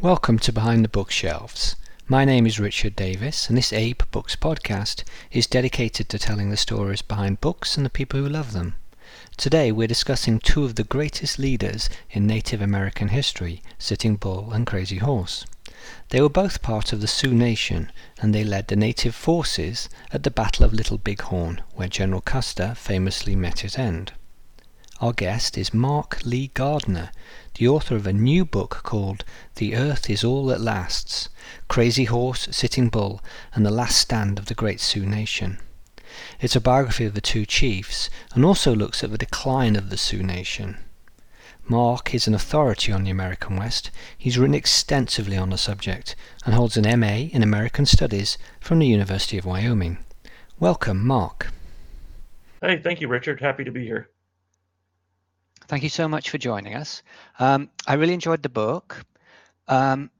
Welcome to Behind the Bookshelves. My name is Richard Davis, and this AbeBooks podcast is dedicated to telling the stories behind books and the people who love them. Today we're discussing two of the greatest leaders in Native American history, Sitting Bull and Crazy Horse. They were both part of the Sioux Nation, and they led the native forces at the Battle of Little Bighorn, where General Custer famously met his end. Our guest is Mark Lee Gardner, the author of a new book called The Earth is All That Lasts Crazy Horse, Sitting Bull, and the Last Stand of the Great Sioux Nation. It's a biography of the two chiefs and also looks at the decline of the Sioux Nation. Mark is an authority on the American West. He's written extensively on the subject and holds an MA in American Studies from the University of Wyoming. Welcome, Mark. Hey, thank you, Richard. Happy to be here. Thank you so much for joining us. Um, I really enjoyed the book, um,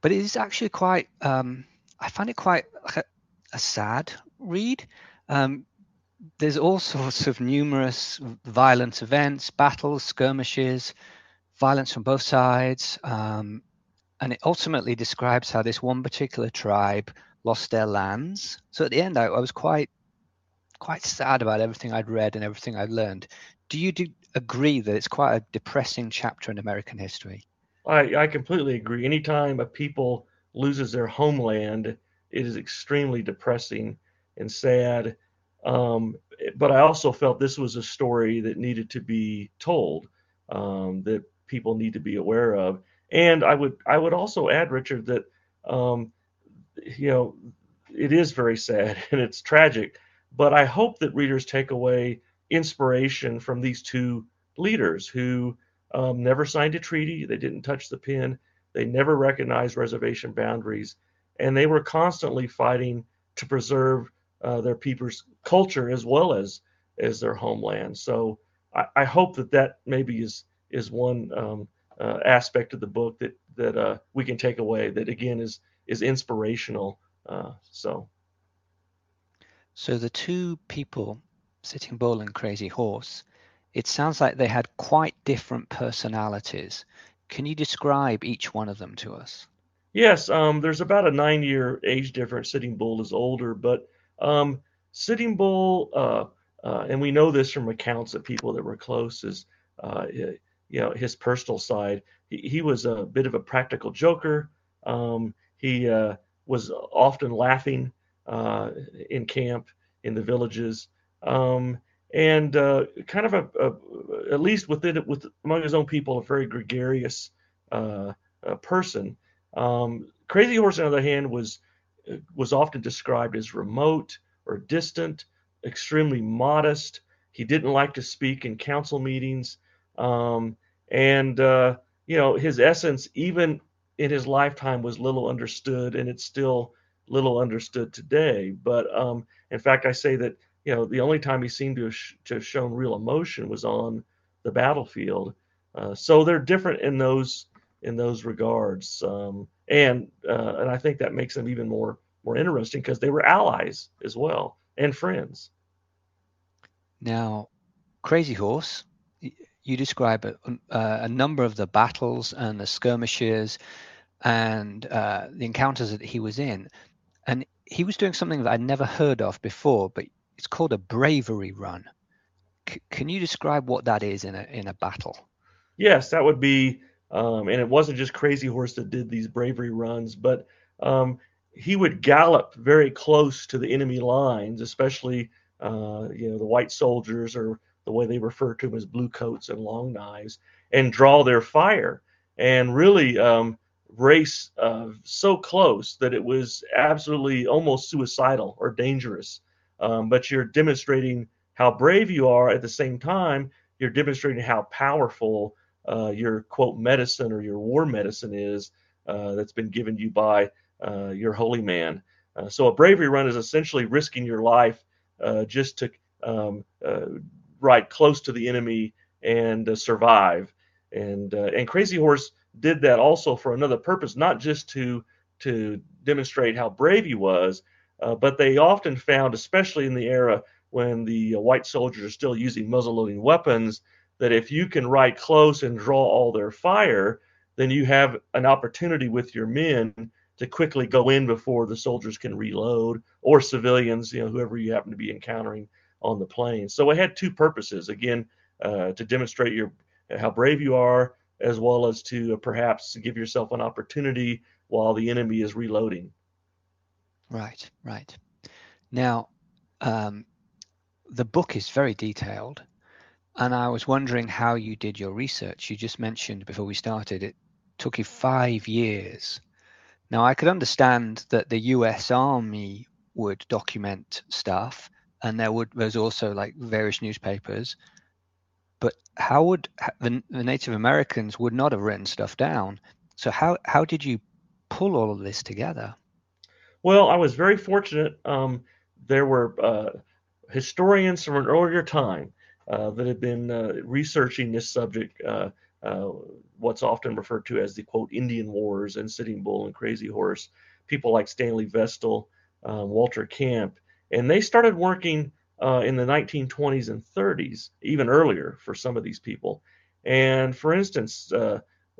but it is actually quite. Um, I find it quite a, a sad read. Um, there's all sorts of numerous violent events, battles, skirmishes, violence from both sides, um, and it ultimately describes how this one particular tribe lost their lands. So at the end, I, I was quite quite sad about everything I'd read and everything I'd learned. Do you do, agree that it's quite a depressing chapter in American history? I, I completely agree. Anytime a people loses their homeland, it is extremely depressing and sad. Um, but I also felt this was a story that needed to be told, um, that people need to be aware of. And I would I would also add, Richard, that um, you know it is very sad and it's tragic. But I hope that readers take away inspiration from these two leaders who um, never signed a treaty. They didn't touch the pen. They never recognized reservation boundaries. And they were constantly fighting to preserve uh, their people's culture as well as as their homeland. So I, I hope that that maybe is is one um, uh, aspect of the book that that uh, we can take away that again is is inspirational. Uh, so. So the two people, Sitting Bull and Crazy Horse, it sounds like they had quite different personalities. Can you describe each one of them to us? Yes, um, there's about a nine year age difference. Sitting Bull is older, but um, Sitting Bull, uh, uh, and we know this from accounts of people that were close, is uh, you know his personal side. He, he, was a bit of a practical joker. Um, he uh, was often laughing uh, in camp in the villages. Um, and uh, kind of a, a, at least within with among his own people, a very gregarious uh, uh, person. Um, Crazy Horse, on the other hand, was was often described as remote or distant, extremely modest. He didn't like to speak in council meetings, um, and uh, you know his essence, even in his lifetime, was little understood, and it's still little understood today. But um, in fact, I say that you know, the only time he seemed to have, sh- to have shown real emotion was on the battlefield. Uh, so they're different in those in those regards, um, and uh, and I think that makes them even more more interesting because they were allies as well and friends. Now, Crazy Horse, you describe a, a number of the battles and the skirmishes and uh, the encounters that he was in, and he was doing something that I'd never heard of before, but it's called a bravery run. C- can you describe what that is in a in a battle? Yes, that would be, um, and it wasn't just Crazy Horse that did these bravery runs, but um, he would gallop very close to the enemy lines, especially uh, you know the white soldiers or the way they refer to them as blue coats and long knives, and draw their fire and really um, race uh, so close that it was absolutely almost suicidal or dangerous um, but you're demonstrating how brave you are at the same time you're demonstrating how powerful uh, your quote medicine or your war medicine is uh, that's been given you by uh, your holy man. Uh, so a bravery run is essentially risking your life uh, just to um, uh, ride close to the enemy and survive. And and crazy horse did that also for another purpose not just to to demonstrate how brave he was uh, but they often found, especially in the era when the uh, white soldiers are still using muzzle loading weapons, that if you can ride close and draw all their fire, then you have an opportunity with your men to quickly go in before the soldiers can reload or civilians, you know, whoever you happen to be encountering on the plain. So it had two purposes. Again, uh, to demonstrate your how brave you are, as well as to uh, perhaps give yourself an opportunity while the enemy is reloading. Right, right. Now, um, the book is very detailed, and I was wondering how you did your research. You just mentioned before we started it took you five years. Now, I could understand that the US Army would document stuff, and there would there's also like various newspapers. But how would the, the Native Americans would not have written stuff down? So how how did you pull all of this together? Well, I was very fortunate. Um, there were uh, historians from an earlier time uh, that had been uh, researching this subject, uh, uh, what's often referred to as the quote Indian Wars and Sitting Bull and Crazy Horse. People like Stanley Vestal, um, Walter Camp, and they started working uh, in the 1920s and 30s, even earlier for some of these people. And for instance,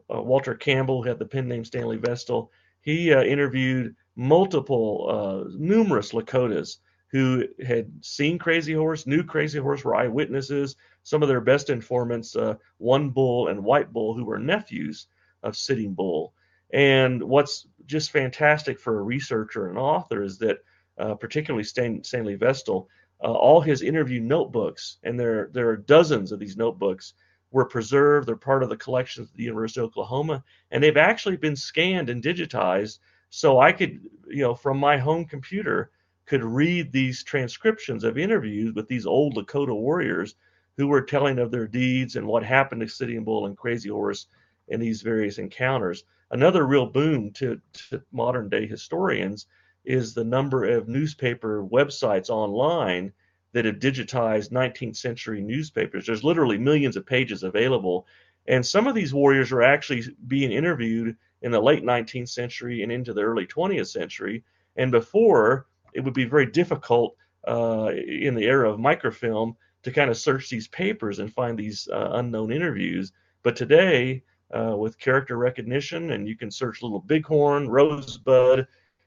Walter Campbell had the pen name Stanley Vestal. He interviewed multiple, numerous Lakotas who had seen Crazy Horse, knew Crazy Horse, were eyewitnesses. Some of their best informants, uh, One Bull and White Bull, who were nephews of Sitting Bull. And what's just fantastic for a researcher and author is that, uh, particularly Stan, Stanley Vestal, uh, all his interview notebooks, and there there are dozens of these notebooks, were preserved. They're part of the collections at the University of Oklahoma, and they've actually been scanned and digitized. So I could, you know, from my home computer, could read these transcriptions of interviews with these old Lakota warriors who were telling of their deeds and what happened to Sitting Bull and Crazy Horse in these various encounters. Another real boon to, to modern day historians is the number of newspaper websites online that have digitized 19th century newspapers. There's literally millions of pages available. And some of these warriors are actually being interviewed in the late 19th century and into the early 20th century. And before, it would be very difficult uh, in the era of microfilm to kind of search these papers and find these uh, unknown interviews. But today, uh, with character recognition, and you can search Little Bighorn, Rosebud,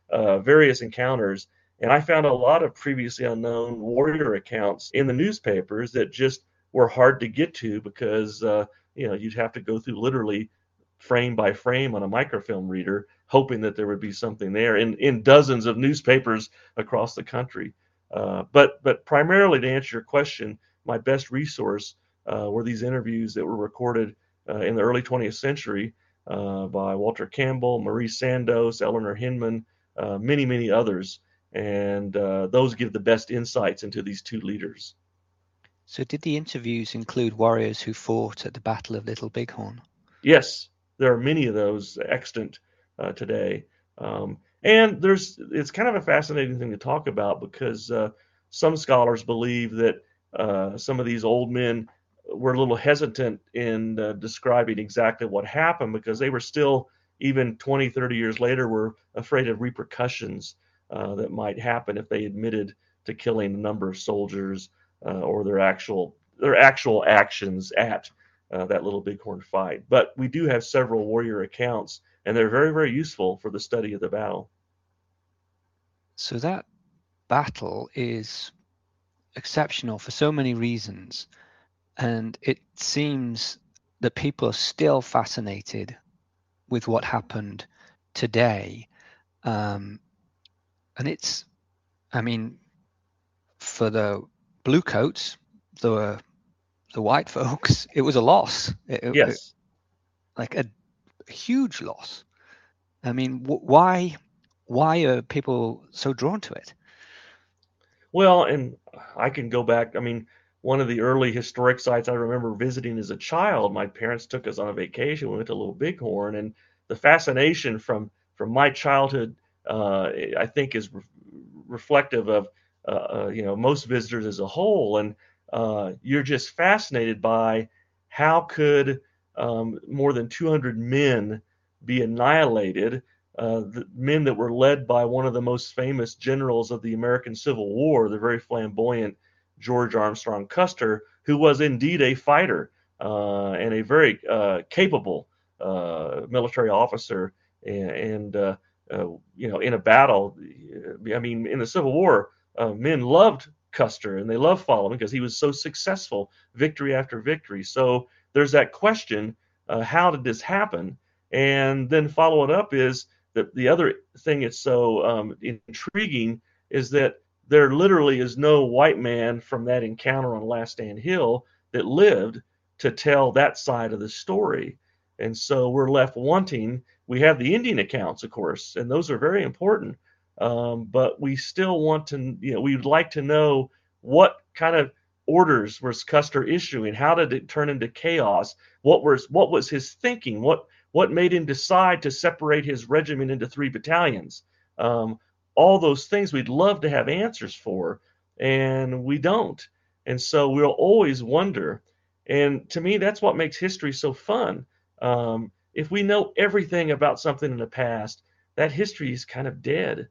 uh, various encounters. And I found a lot of previously unknown warrior accounts in the newspapers that just were hard to get to because uh, you know you'd have to go through literally frame by frame on a microfilm reader hoping that there would be something there in, in dozens of newspapers across the country. Uh, but but primarily to answer your question, my best resource uh, were these interviews that were recorded uh, in the early 20th century uh, by Walter Campbell, Mari Sandoz, Eleanor Hinman, uh, many many others, and uh, those give the best insights into these two leaders. So, did the interviews include warriors who fought at the Battle of Little Bighorn? Yes, there are many of those extant uh, today. Um, and there's it's kind of a fascinating thing to talk about because uh, some scholars believe that uh, some of these old men were a little hesitant in uh, describing exactly what happened because they were still even 20 30 years later were afraid of repercussions uh, that might happen if they admitted to killing a number of soldiers uh, or their actual their actual actions at that little bighorn fight but we do have several warrior accounts and they're very, very useful for the study of the battle. So that battle is exceptional for so many reasons, and it seems that people are still fascinated with what happened today. Um, and it's, I mean, for the bluecoats, the the white folks, it was a loss. It, yes. It, like a huge loss. I mean, why why are people so drawn to it? Well, and I can go back. I mean, one of the early historic sites I remember visiting as a child. My parents took us on a vacation. We went to Little Bighorn, and the fascination from from my childhood, uh, I think, is re- reflective of uh, uh, you know most visitors as a whole. And uh, you're just fascinated by how could um, more than 200 men be annihilated. Uh, the men that were led by one of the most famous generals of the American Civil War, the very flamboyant George Armstrong Custer, who was indeed a fighter uh, and a very uh, capable uh, military officer and, and uh, you know in a battle. I mean, in the Civil War, men loved Custer and they loved following because he was so successful, victory after victory. So there's that question: uh, How did this happen? And then following up is that the other thing that's so um, intriguing is that there literally is no white man from that encounter on Last Stand Hill that lived to tell that side of the story. And so we're left wanting. We have the Indian accounts, of course, and those are very important. Um, but we still want to, you know, we'd like to know what kind of orders was Custer issuing? How did it turn into chaos? What was what was his thinking? What what made him decide to separate his regiment into three battalions? Um, all those things we'd love to have answers for, and we don't. And so we'll always wonder. And to me, that's what makes history so fun. Um, if we know everything about something in the past, that history is kind of dead.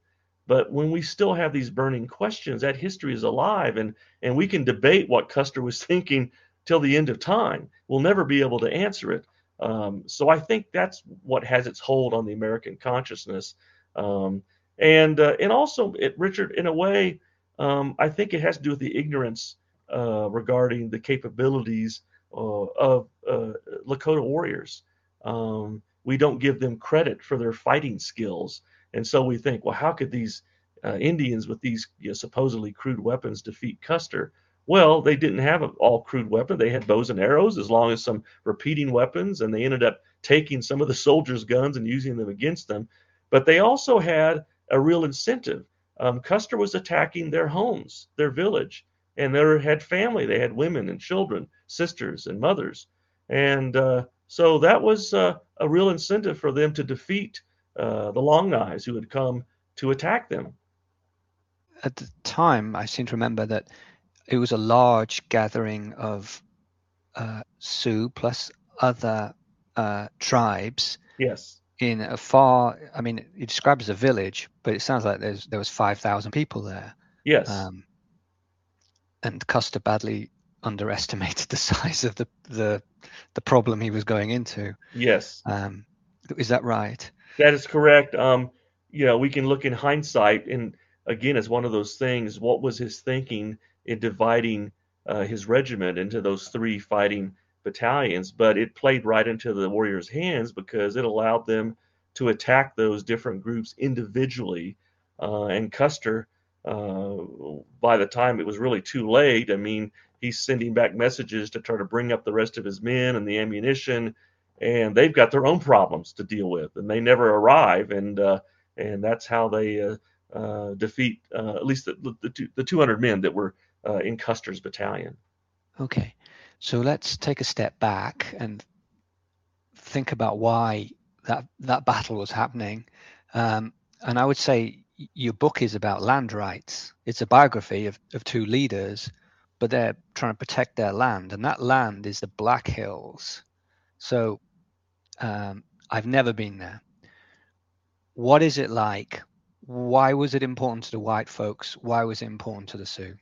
But when we still have these burning questions, that history is alive, and and we can debate what Custer was thinking till the end of time. We'll never be able to answer it. Um, so I think that's what has its hold on the American consciousness, um, and uh, and also it, Richard, in a way, um, I think it has to do with the ignorance uh, regarding the capabilities uh, of uh, Lakota warriors. Um, we don't give them credit for their fighting skills. And so we think, well, how could these uh, Indians with these you know, supposedly crude weapons defeat Custer? Well, they didn't have all crude weapons. They had bows and arrows, as long as some repeating weapons, and they ended up taking some of the soldiers' guns and using them against them. But they also had a real incentive. Um, Custer was attacking their homes, their village, and they had family. They had women and children, sisters and mothers, and uh, so that was uh, a real incentive for them to defeat uh, the Long Knives who had come to attack them. At the time, I seem to remember that it was a large gathering of uh, Sioux plus other uh, tribes. Yes. In a far, I mean, you describe as a village, but it sounds like there's there was five thousand people there. Yes. Um, and Custer badly underestimated the size of the the the problem he was going into. Yes. Um, is that right? That is correct. Um, you know, we can look in hindsight, and again, it's one of those things. What was his thinking in dividing uh, his regiment into those three fighting battalions? But it played right into the warriors' hands because it allowed them to attack those different groups individually. Uh, and Custer, uh, by the time it was really too late, I mean, he's sending back messages to try to bring up the rest of his men and the ammunition and they've got their own problems to deal with, and they never arrive, and uh, and that's how they uh, uh, defeat uh, at least the, the, the 200 men that were uh, in Custer's battalion. Okay, so let's take a step back and think about why that that battle was happening, um, and I would say your book is about land rights. It's a biography of, of two leaders, but they're trying to protect their land, and that land is the Black Hills. So um, I've never been there. What is it like? Why was it important to the white folks? Why was it important to the Sioux?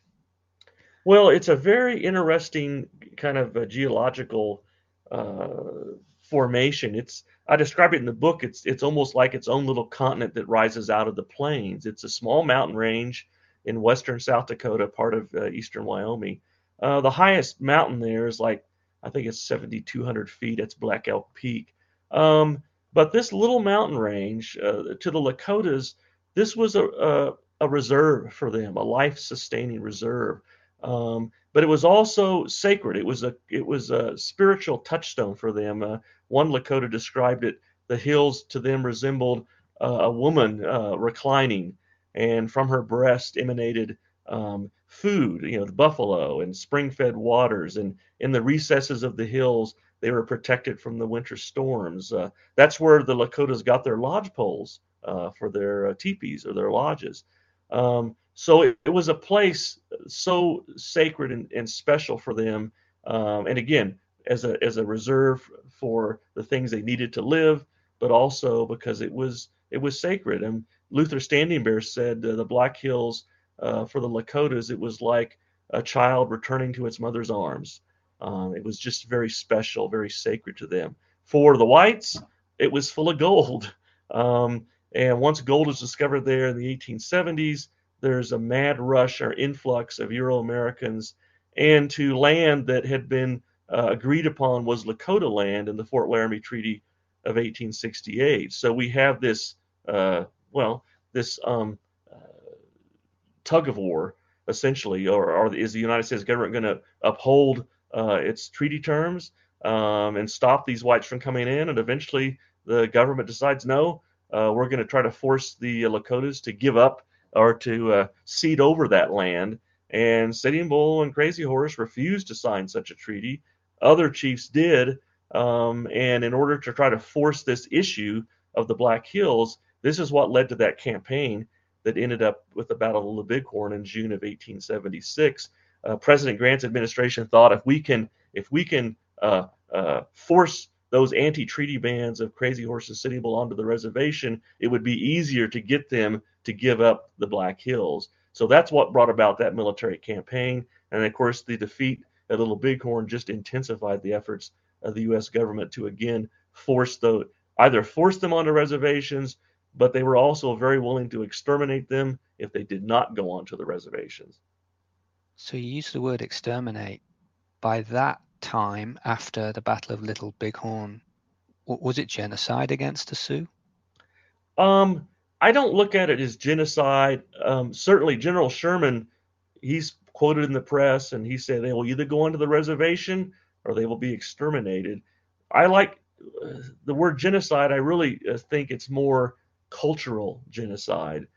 Well, it's a very interesting kind of geological uh, formation. It's I describe it in the book. It's it's almost like its own little continent that rises out of the plains. It's a small mountain range in western South Dakota, part of uh, eastern Wyoming. Uh, the highest mountain there is like I think it's 7,200 feet. It's Black Elk Peak. Um, but this little mountain range uh, to the Lakotas, this was a, a, a, reserve for them, a life-sustaining reserve. Um, but it was also sacred. It was a it was a spiritual touchstone for them. Uh, one Lakota described it: the hills to them resembled uh, a woman uh, reclining, and from her breast emanated um, food, you know, the buffalo and spring-fed waters, and in the recesses of the hills they were protected from the winter storms. Uh, that's where the Lakotas got their lodge poles uh, for their uh, teepees or their lodges. Um, so it, it, was a place so sacred and, and special for them. Um, and again, as a as a reserve for the things they needed to live, but also because it was it was sacred. And Luther Standing Bear said uh, the Black Hills uh, for the Lakotas, it was like a child returning to its mother's arms. Um, it was just very special, very sacred to them. For the whites, it was full of gold. Um, and once gold is discovered there in the 1870s, there's a mad rush or influx of Euro Americans and to land that had been uh, agreed upon was Lakota land in the Fort Laramie Treaty of 1868. So we have this, uh, well, this um, uh, tug of war, essentially, or, or, is the United States government going to uphold uh, its treaty terms um, and stop these whites from coming in? And eventually the government decides, no, uh, we're going to try to force the Lakotas to give up or to uh, cede over that land. And Sitting Bull and Crazy Horse refused to sign such a treaty. Other chiefs did. Um, and in order to try to force this issue of the Black Hills, this is what led to that campaign that ended up with the Battle of the Bighorn in June of 1876. Uh, President Grant's administration thought if we can if we can uh, uh, force those anti-treaty bands of Crazy Horse and Sitting Bull onto the reservation, it would be easier to get them to give up the Black Hills. So that's what brought about that military campaign. And of course, the defeat at Little Bighorn just intensified the efforts of the U.S. government to again force the either force them onto reservations, but they were also very willing to exterminate them if they did not go onto the reservations. So you use the word exterminate. By that time after the Battle of Little Bighorn, was it genocide against the Sioux? Um, I don't look at it as genocide. Um, certainly, General Sherman, he's quoted in the press, and he said they will either go onto the reservation or they will be exterminated. I like uh, the word genocide. I really uh, think it's more cultural genocide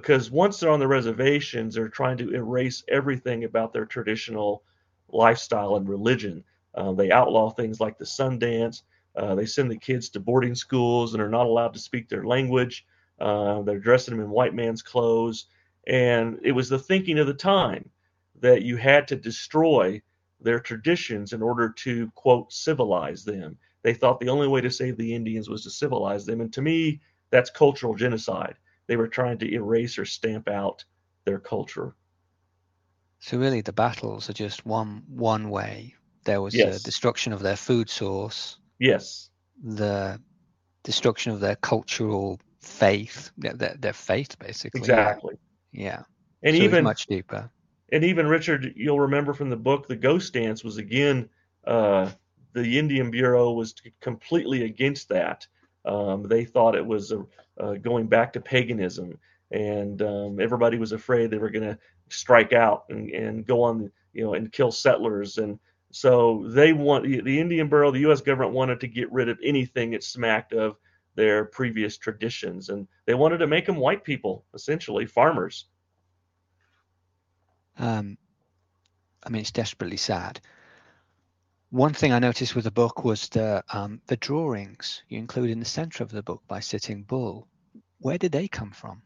because once they're on the reservations, they're trying to erase everything about their traditional lifestyle and religion. Uh, they outlaw things like the Sundance. Uh, they send the kids to boarding schools and are not allowed to speak their language. Uh, they're dressing them in white man's clothes. And it was the thinking of the time that you had to destroy their traditions in order to, quote, civilize them. They thought the only way to save the Indians was to civilize them. And to me, that's cultural genocide. They were trying to erase or stamp out their culture. So really, the battles are just one one way there was yes. the destruction of their food source. Yes. The destruction of their cultural faith, their, their faith, basically. Exactly. Yeah. And so even much deeper. And even Richard, you'll remember from the book, the Ghost Dance was again, uh, the Indian Bureau was completely against that. Um, they thought it was a, uh, going back to paganism, and um, everybody was afraid they were going to strike out and, and go on, you know, and kill settlers and so they want the Indian Bureau, the U.S. government wanted to get rid of anything that smacked of their previous traditions, and they wanted to make them white people, essentially farmers. Um, I mean, it's desperately sad. One thing I noticed with the book was the um, the drawings you include in the center of the book by Sitting Bull. Where did they come from?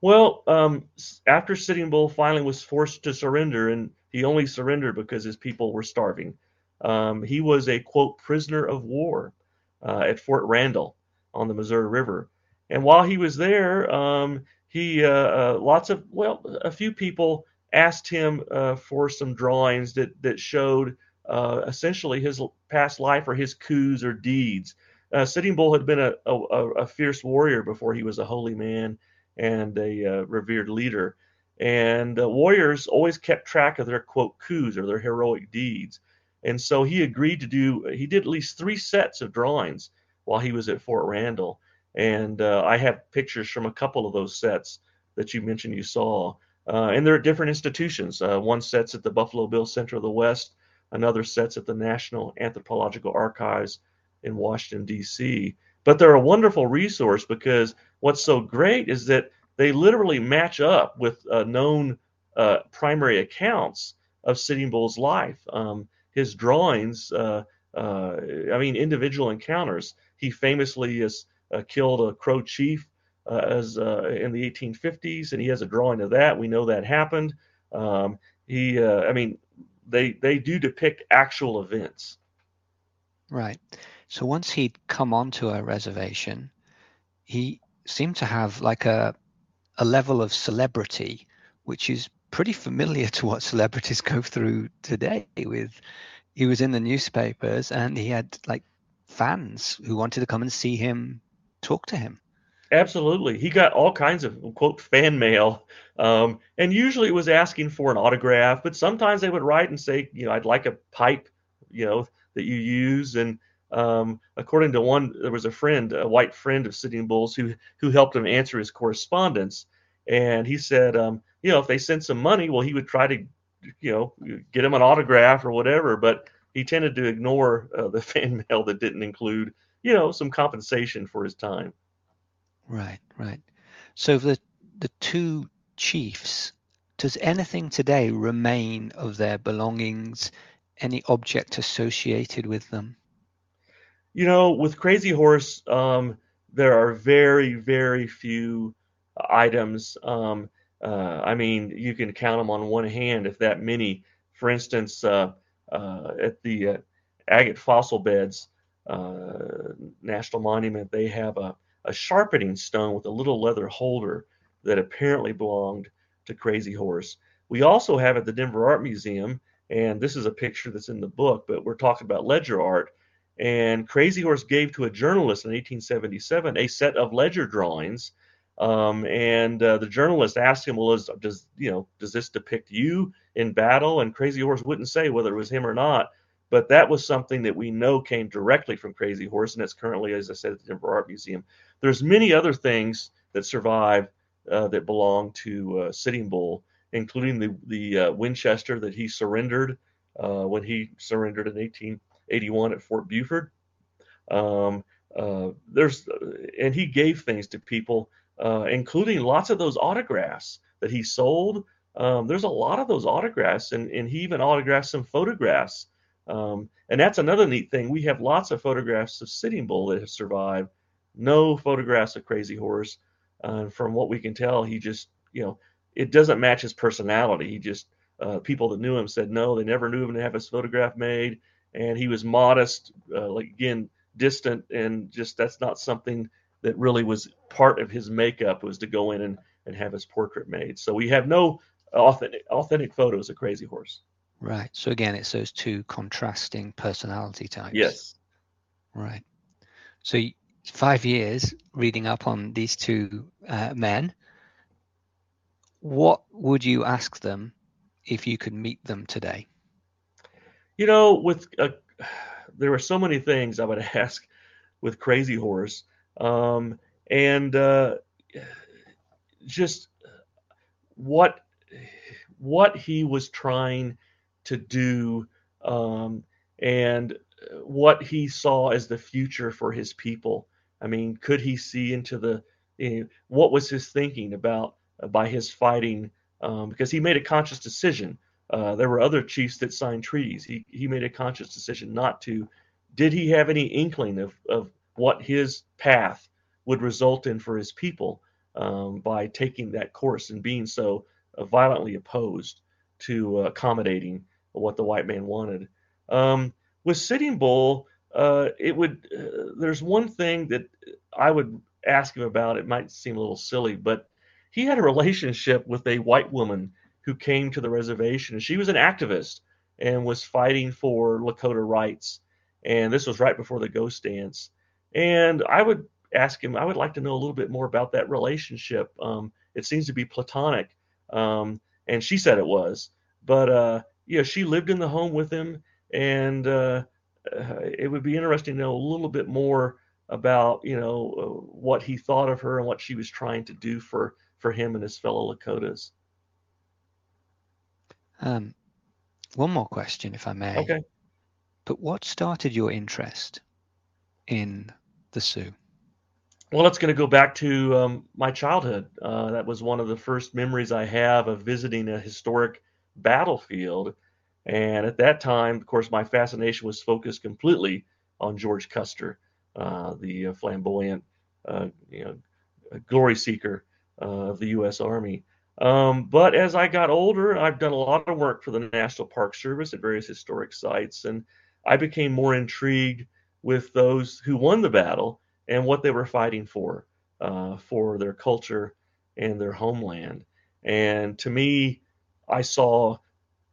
Well, um, after Sitting Bull finally was forced to surrender and he only surrendered because his people were starving. Um, he was a quote prisoner of war uh, at Fort Randall on the Missouri River, and while he was there, um, he uh, uh, lots of well, a few people asked him uh, for some drawings that that showed uh, essentially his past life or his coups or deeds. Uh, Sitting Bull had been a, a, a, fierce warrior before he was a holy man and a revered leader. And uh, warriors always kept track of their quote coups or their heroic deeds. And so he agreed to do, he did at least three sets of drawings while he was at Fort Randall. And uh, I have pictures from a couple of those sets that you mentioned you saw. Uh, and they're at different institutions. Uh, one set's at the Buffalo Bill Center of the West, another set's at the National Anthropological Archives in Washington, D.C. But they're a wonderful resource because what's so great is that they literally match up with uh, known uh, primary accounts of Sitting Bull's life. Um, his drawings, uh, uh I mean, individual encounters. He famously has uh, killed a Crow chief uh, as in the 1850s, and he has a drawing of that. We know that happened. Um, he, I mean, they they do depict actual events. Right. So once he'd come onto a reservation, he seemed to have like a a level of celebrity which is pretty familiar to what celebrities go through today with he was in the newspapers and he had like fans who wanted to come and see him talk to him. Absolutely. He got all kinds of quote fan mail. Um, and usually it was asking for an autograph, but sometimes they would write and say, you know, I'd like a pipe, you know, that you use. And um, according to one, there was a friend, a white friend of Sitting Bulls who who helped him answer his correspondence. And he said, um, you know, if they sent some money, well, he would try to, you know, get him an autograph or whatever. But he tended to ignore uh, the fan mail that didn't include, you know, some compensation for his time. Right, right. So the the two chiefs, does anything today remain of their belongings, any object associated with them? You know, with Crazy Horse, um, there are very, very few items. Um, uh, I mean, you can count them on one hand, if that many. For instance, uh, uh, at the uh, Agate Fossil Beds uh, National Monument, they have a a sharpening stone with a little leather holder that apparently belonged to Crazy Horse. We also have at the Denver Art Museum, and this is a picture that's in the book, but we're talking about ledger art. And Crazy Horse gave to a journalist in 1877 a set of ledger drawings. Um, and uh, the journalist asked him, "Well, is, does you know does this depict you in battle?" And Crazy Horse wouldn't say whether it was him or not. But that was something that we know came directly from Crazy Horse, and it's currently, as I said, at the Denver Art Museum. There's many other things that survive uh, that belong to uh, Sitting Bull, including the the uh, Winchester that he surrendered uh, when he surrendered in 1881 at Fort Buford. Um, uh, there's and he gave things to people, including lots of those autographs that he sold. Um, there's a lot of those autographs, and, and he even autographed some photographs um, and that's another neat thing. We have lots of photographs of Sitting Bull that have survived. No photographs of Crazy Horse. Uh, from what we can tell, he just, you know, it doesn't match his personality. He just, uh, people that knew him said no, they never knew him to have his photograph made. And he was modest, uh, like again, distant, and just that's not something that really was part of his makeup was to go in and, and have his portrait made. So we have no authentic, authentic photos of Crazy Horse. Right. So again, it's those two contrasting personality types. Yes. Right. So five years reading up on these two uh, men. What would you ask them if you could meet them today? You know, with uh, there were so many things I would ask with Crazy Horse, um, and uh, just what what he was trying to do um, and what he saw as the future for his people. I mean, could he see into the you know, what was his thinking about uh, by his fighting? Um, because he made a conscious decision. Uh, there were other chiefs that signed treaties. He he made a conscious decision not to. Did he have any inkling of of what his path would result in for his people um, by taking that course and being so uh, violently opposed to uh, accommodating what the white man wanted. Um, with Sitting Bull, uh, it would. Uh, there's one thing that I would ask him about. It might seem a little silly, but he had a relationship with a white woman who came to the reservation, she was an activist and was fighting for Lakota rights. And this was right before the Ghost Dance. And I would ask him. I would like to know a little bit more about that relationship. Um, it seems to be platonic, um, and she said it was. But uh, you know, she lived in the home with him, and uh, uh, it would be interesting to know a little bit more about you know uh, what he thought of her and what she was trying to do for for him and his fellow Lakotas. Um, one more question, if I may. Okay. But what started your interest in the Sioux? Well, it's going to go back to um, my childhood. Uh, that was one of the first memories I have of visiting a historic battlefield. And at that time, of course, my fascination was focused completely on George Custer, uh, the uh, flamboyant, uh, you know, glory seeker uh, of the U.S. Army. Um, but as I got older, I've done a lot of work for the National Park Service at various historic sites, and I became more intrigued with those who won the battle and what they were fighting for, uh, for their culture and their homeland. And to me, I saw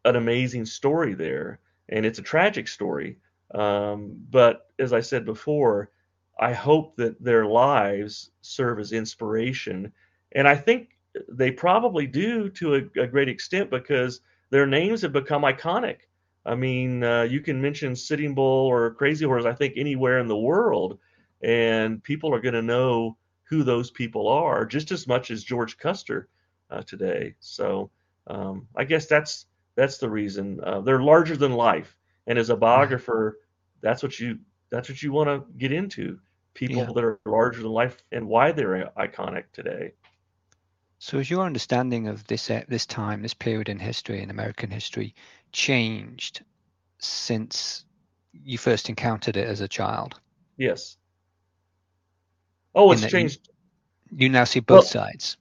an amazing story there, and it's a tragic story. Um, but as I said before, I hope that their lives serve as inspiration. And I think they probably do to a, a great extent because their names have become iconic. I mean, uh, you can mention Sitting Bull or Crazy Horse, I think, anywhere in the world, and people are going to know who those people are just as much as George Custer uh, today. So um, I guess that's that's the reason uh, they're larger than life. And as a biographer, that's what you that's what you want to get into people yeah. that are larger than life and why they're iconic today. So, has your understanding of this uh, this time, this period in history, in American history, changed since you first encountered it as a child? Yes. Oh, it's changed. You, you, now see both well, sides.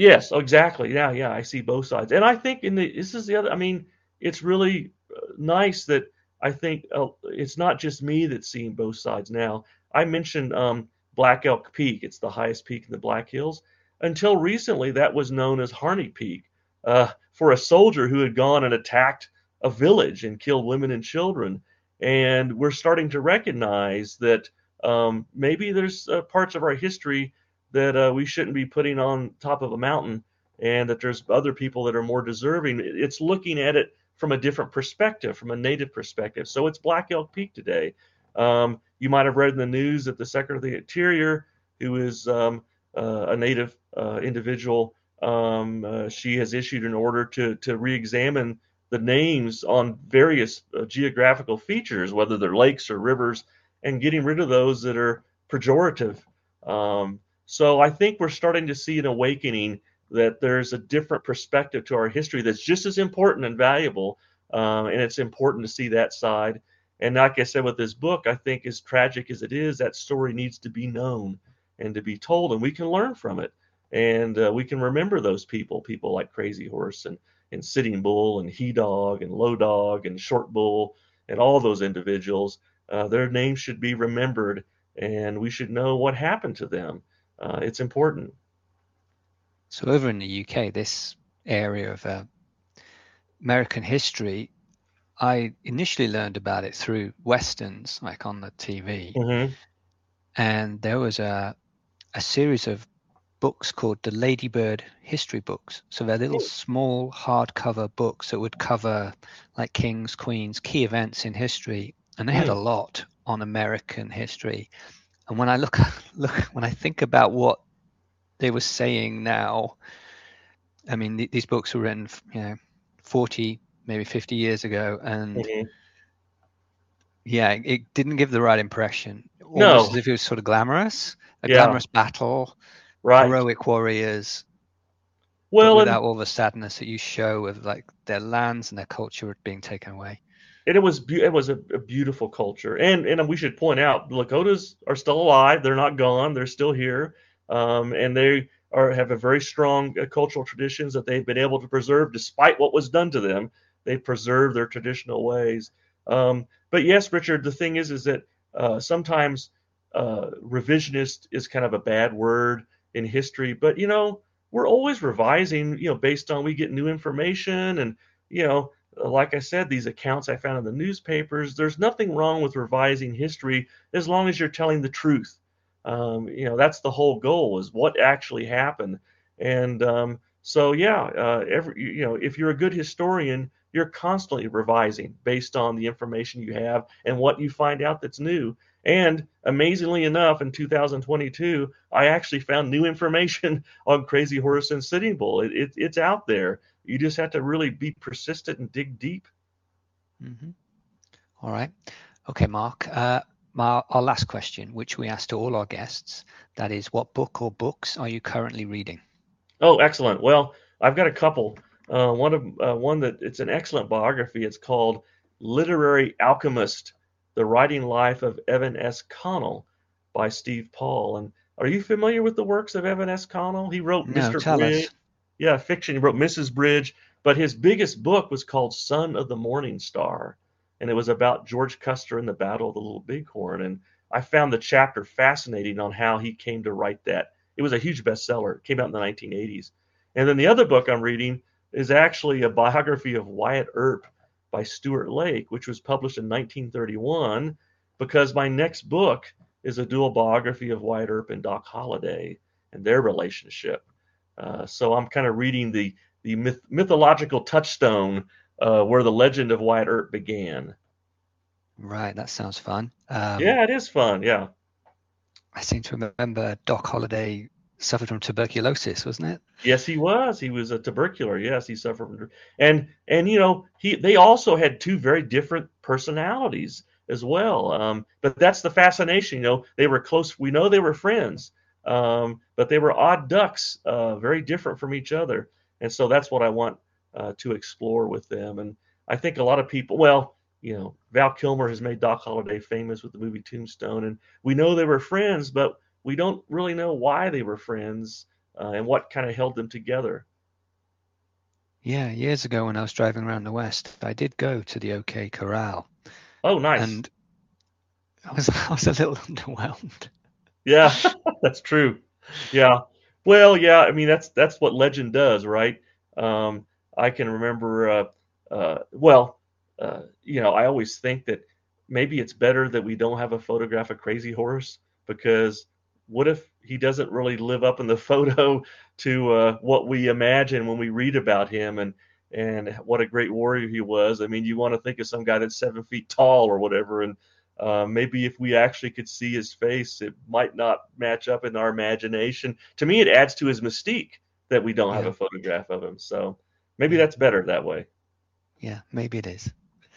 Yes, exactly. Yeah, yeah, I see both sides, and I think in the this is the other. I mean, it's really uh, nice that I think uh, it's not just me that's seeing both sides now. I mentioned um, Black Elk Peak; it's the highest peak in the Black Hills. Until recently, that was known as Harney Peak uh, for a soldier who had gone and attacked a village and killed women and children. And we're starting to recognize that um, maybe there's uh, parts of our history that uh, we shouldn't be putting on top of a mountain and that there's other people that are more deserving. It's looking at it from a different perspective, from a native perspective. So it's Black Elk Peak today. Um, you might have read in the news that the Secretary of the Interior, who is um, uh, a native uh, individual, um, uh, she has issued an order to to re-examine the names on various uh, geographical features, whether they're lakes or rivers, and getting rid of those that are pejorative. Um, so I think we're starting to see an awakening that there's a different perspective to our history that's just as important and valuable. Um, and it's important to see that side. And like I said with this book, I think as tragic as it is, that story needs to be known and to be told, and we can learn from it. And uh, we can remember those people, people like Crazy Horse and, and Sitting Bull and He Dog and Low Dog and Short Bull and all those individuals. Uh, their names should be remembered, and we should know what happened to them uh, it's important. So over in the UK, this area of uh, American history, I initially learned about it through westerns, like on the TV, mm-hmm. and there was a a series of books called the Ladybird History Books. So they're little small hardcover books that would cover like kings, queens, key events in history, and they had a lot on American history. And when I look look when I think about what they were saying now, I mean th- these books were written, you know, forty maybe fifty years ago, and mm-hmm. yeah, it didn't give the right impression. Almost no, as if it was sort of glamorous, a yeah. glamorous battle, right. heroic warriors. Well, without and, all the sadness that you show of like their lands and their culture being taken away and it was it was a, a, beautiful culture. And and we should point out Lakotas are still alive. They're not gone. They're still here, um, and they are have a very strong uh, cultural traditions that they've been able to preserve despite what was done to them. They preserve their traditional ways. Um, but yes, Richard, the thing is, is that uh, sometimes uh, revisionist is kind of a bad word in history. But you know, we're always revising. You know, based on we get new information and you know like I said, these accounts I found in the newspapers, there's nothing wrong with revising history as long as you're telling the truth. Um, you know, that's the whole goal is what actually happened. And um, so, yeah, uh, every you know, if you're a good historian, you're constantly revising based on the information you have and what you find out that's new. And amazingly enough, in 2022, I actually found new information on Crazy Horse and Sitting Bull. It, it, it's out there. You just have to really be persistent and dig deep. Mm-hmm. All right. Okay, Mark. Uh, my, our last question, which we ask to all our guests, that is, what book or books are you currently reading? Oh, excellent. Well, I've got a couple. Uh, one of uh, one that it's an excellent biography. It's called "Literary Alchemist: The Writing Life of Evan S. Connell" by Steve Paul. And are you familiar with the works of Evan S. Connell? He wrote no, Mr. Tell. Us yeah, fiction. He wrote Mrs. Bridge, but his biggest book was called Son of the Morning Star, and it was about George Custer and the Battle of the Little Bighorn. And I found the chapter fascinating on how he came to write that. It was a huge bestseller. It came out in the 1980s. And then the other book I'm reading is actually a biography of Wyatt Earp. by Stuart Lake, which was published in 1931, because my next book is a dual biography of Wyatt Earp and Doc Holliday and their relationship. Uh, so I'm kind of reading the the myth, mythological touchstone uh, where the legend of Wyatt Earp began. Right, that sounds fun. Um, yeah, it is fun. Yeah. I seem to remember Doc Holliday suffered from tuberculosis, wasn't it? Yes, he was. He was a tubercular. Yes, he suffered from, and and you know he they also had two very different personalities as well. Um, but that's the fascination. You know, they were close. We know they were friends, um, but they were odd ducks, uh, very different from each other. And so that's what I want uh, to explore with them. And I think a lot of people, well, you know, Val Kilmer has made Doc Holliday famous with the movie Tombstone, and we know they were friends, but we don't really know why they were friends uh, and what kind of held them together. Yeah, years ago when I was driving around the West, I did go to the OK Corral. Oh, nice. And I was I was a little underwhelmed. Yeah, that's true. Yeah. Well, yeah. I mean, that's that's what legend does, right? Um, I can remember. Uh, uh, well, uh, you know, I always think that maybe it's better that we don't have a photograph of Crazy Horse because what if he doesn't really live up in the photo to uh, what we imagine when we read about him and and what a great warrior he was. I mean, you want to think of some guy that's seven feet tall or whatever, and uh, maybe if we actually could see his face, it might not match up in our imagination. To me, it adds to his mystique that we don't yeah. have a photograph of him. So maybe that's better that way. Yeah, maybe it is.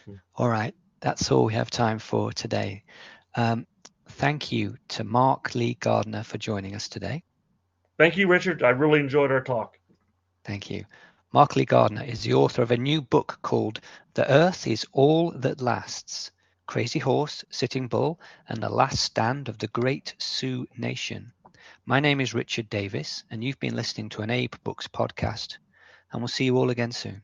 Hmm. All right, that's all we have time for today. Um, thank you to Mark Lee Gardner for joining us today. Thank you, Richard. I really enjoyed our talk. Thank you. Mark Lee Gardner is the author of a new book called The Earth is All That Lasts Crazy Horse, Sitting Bull, and The Last Stand of the Great Sioux Nation. My name is Richard Davis, and you've been listening to an AbeBooks podcast, and we'll see you all again soon.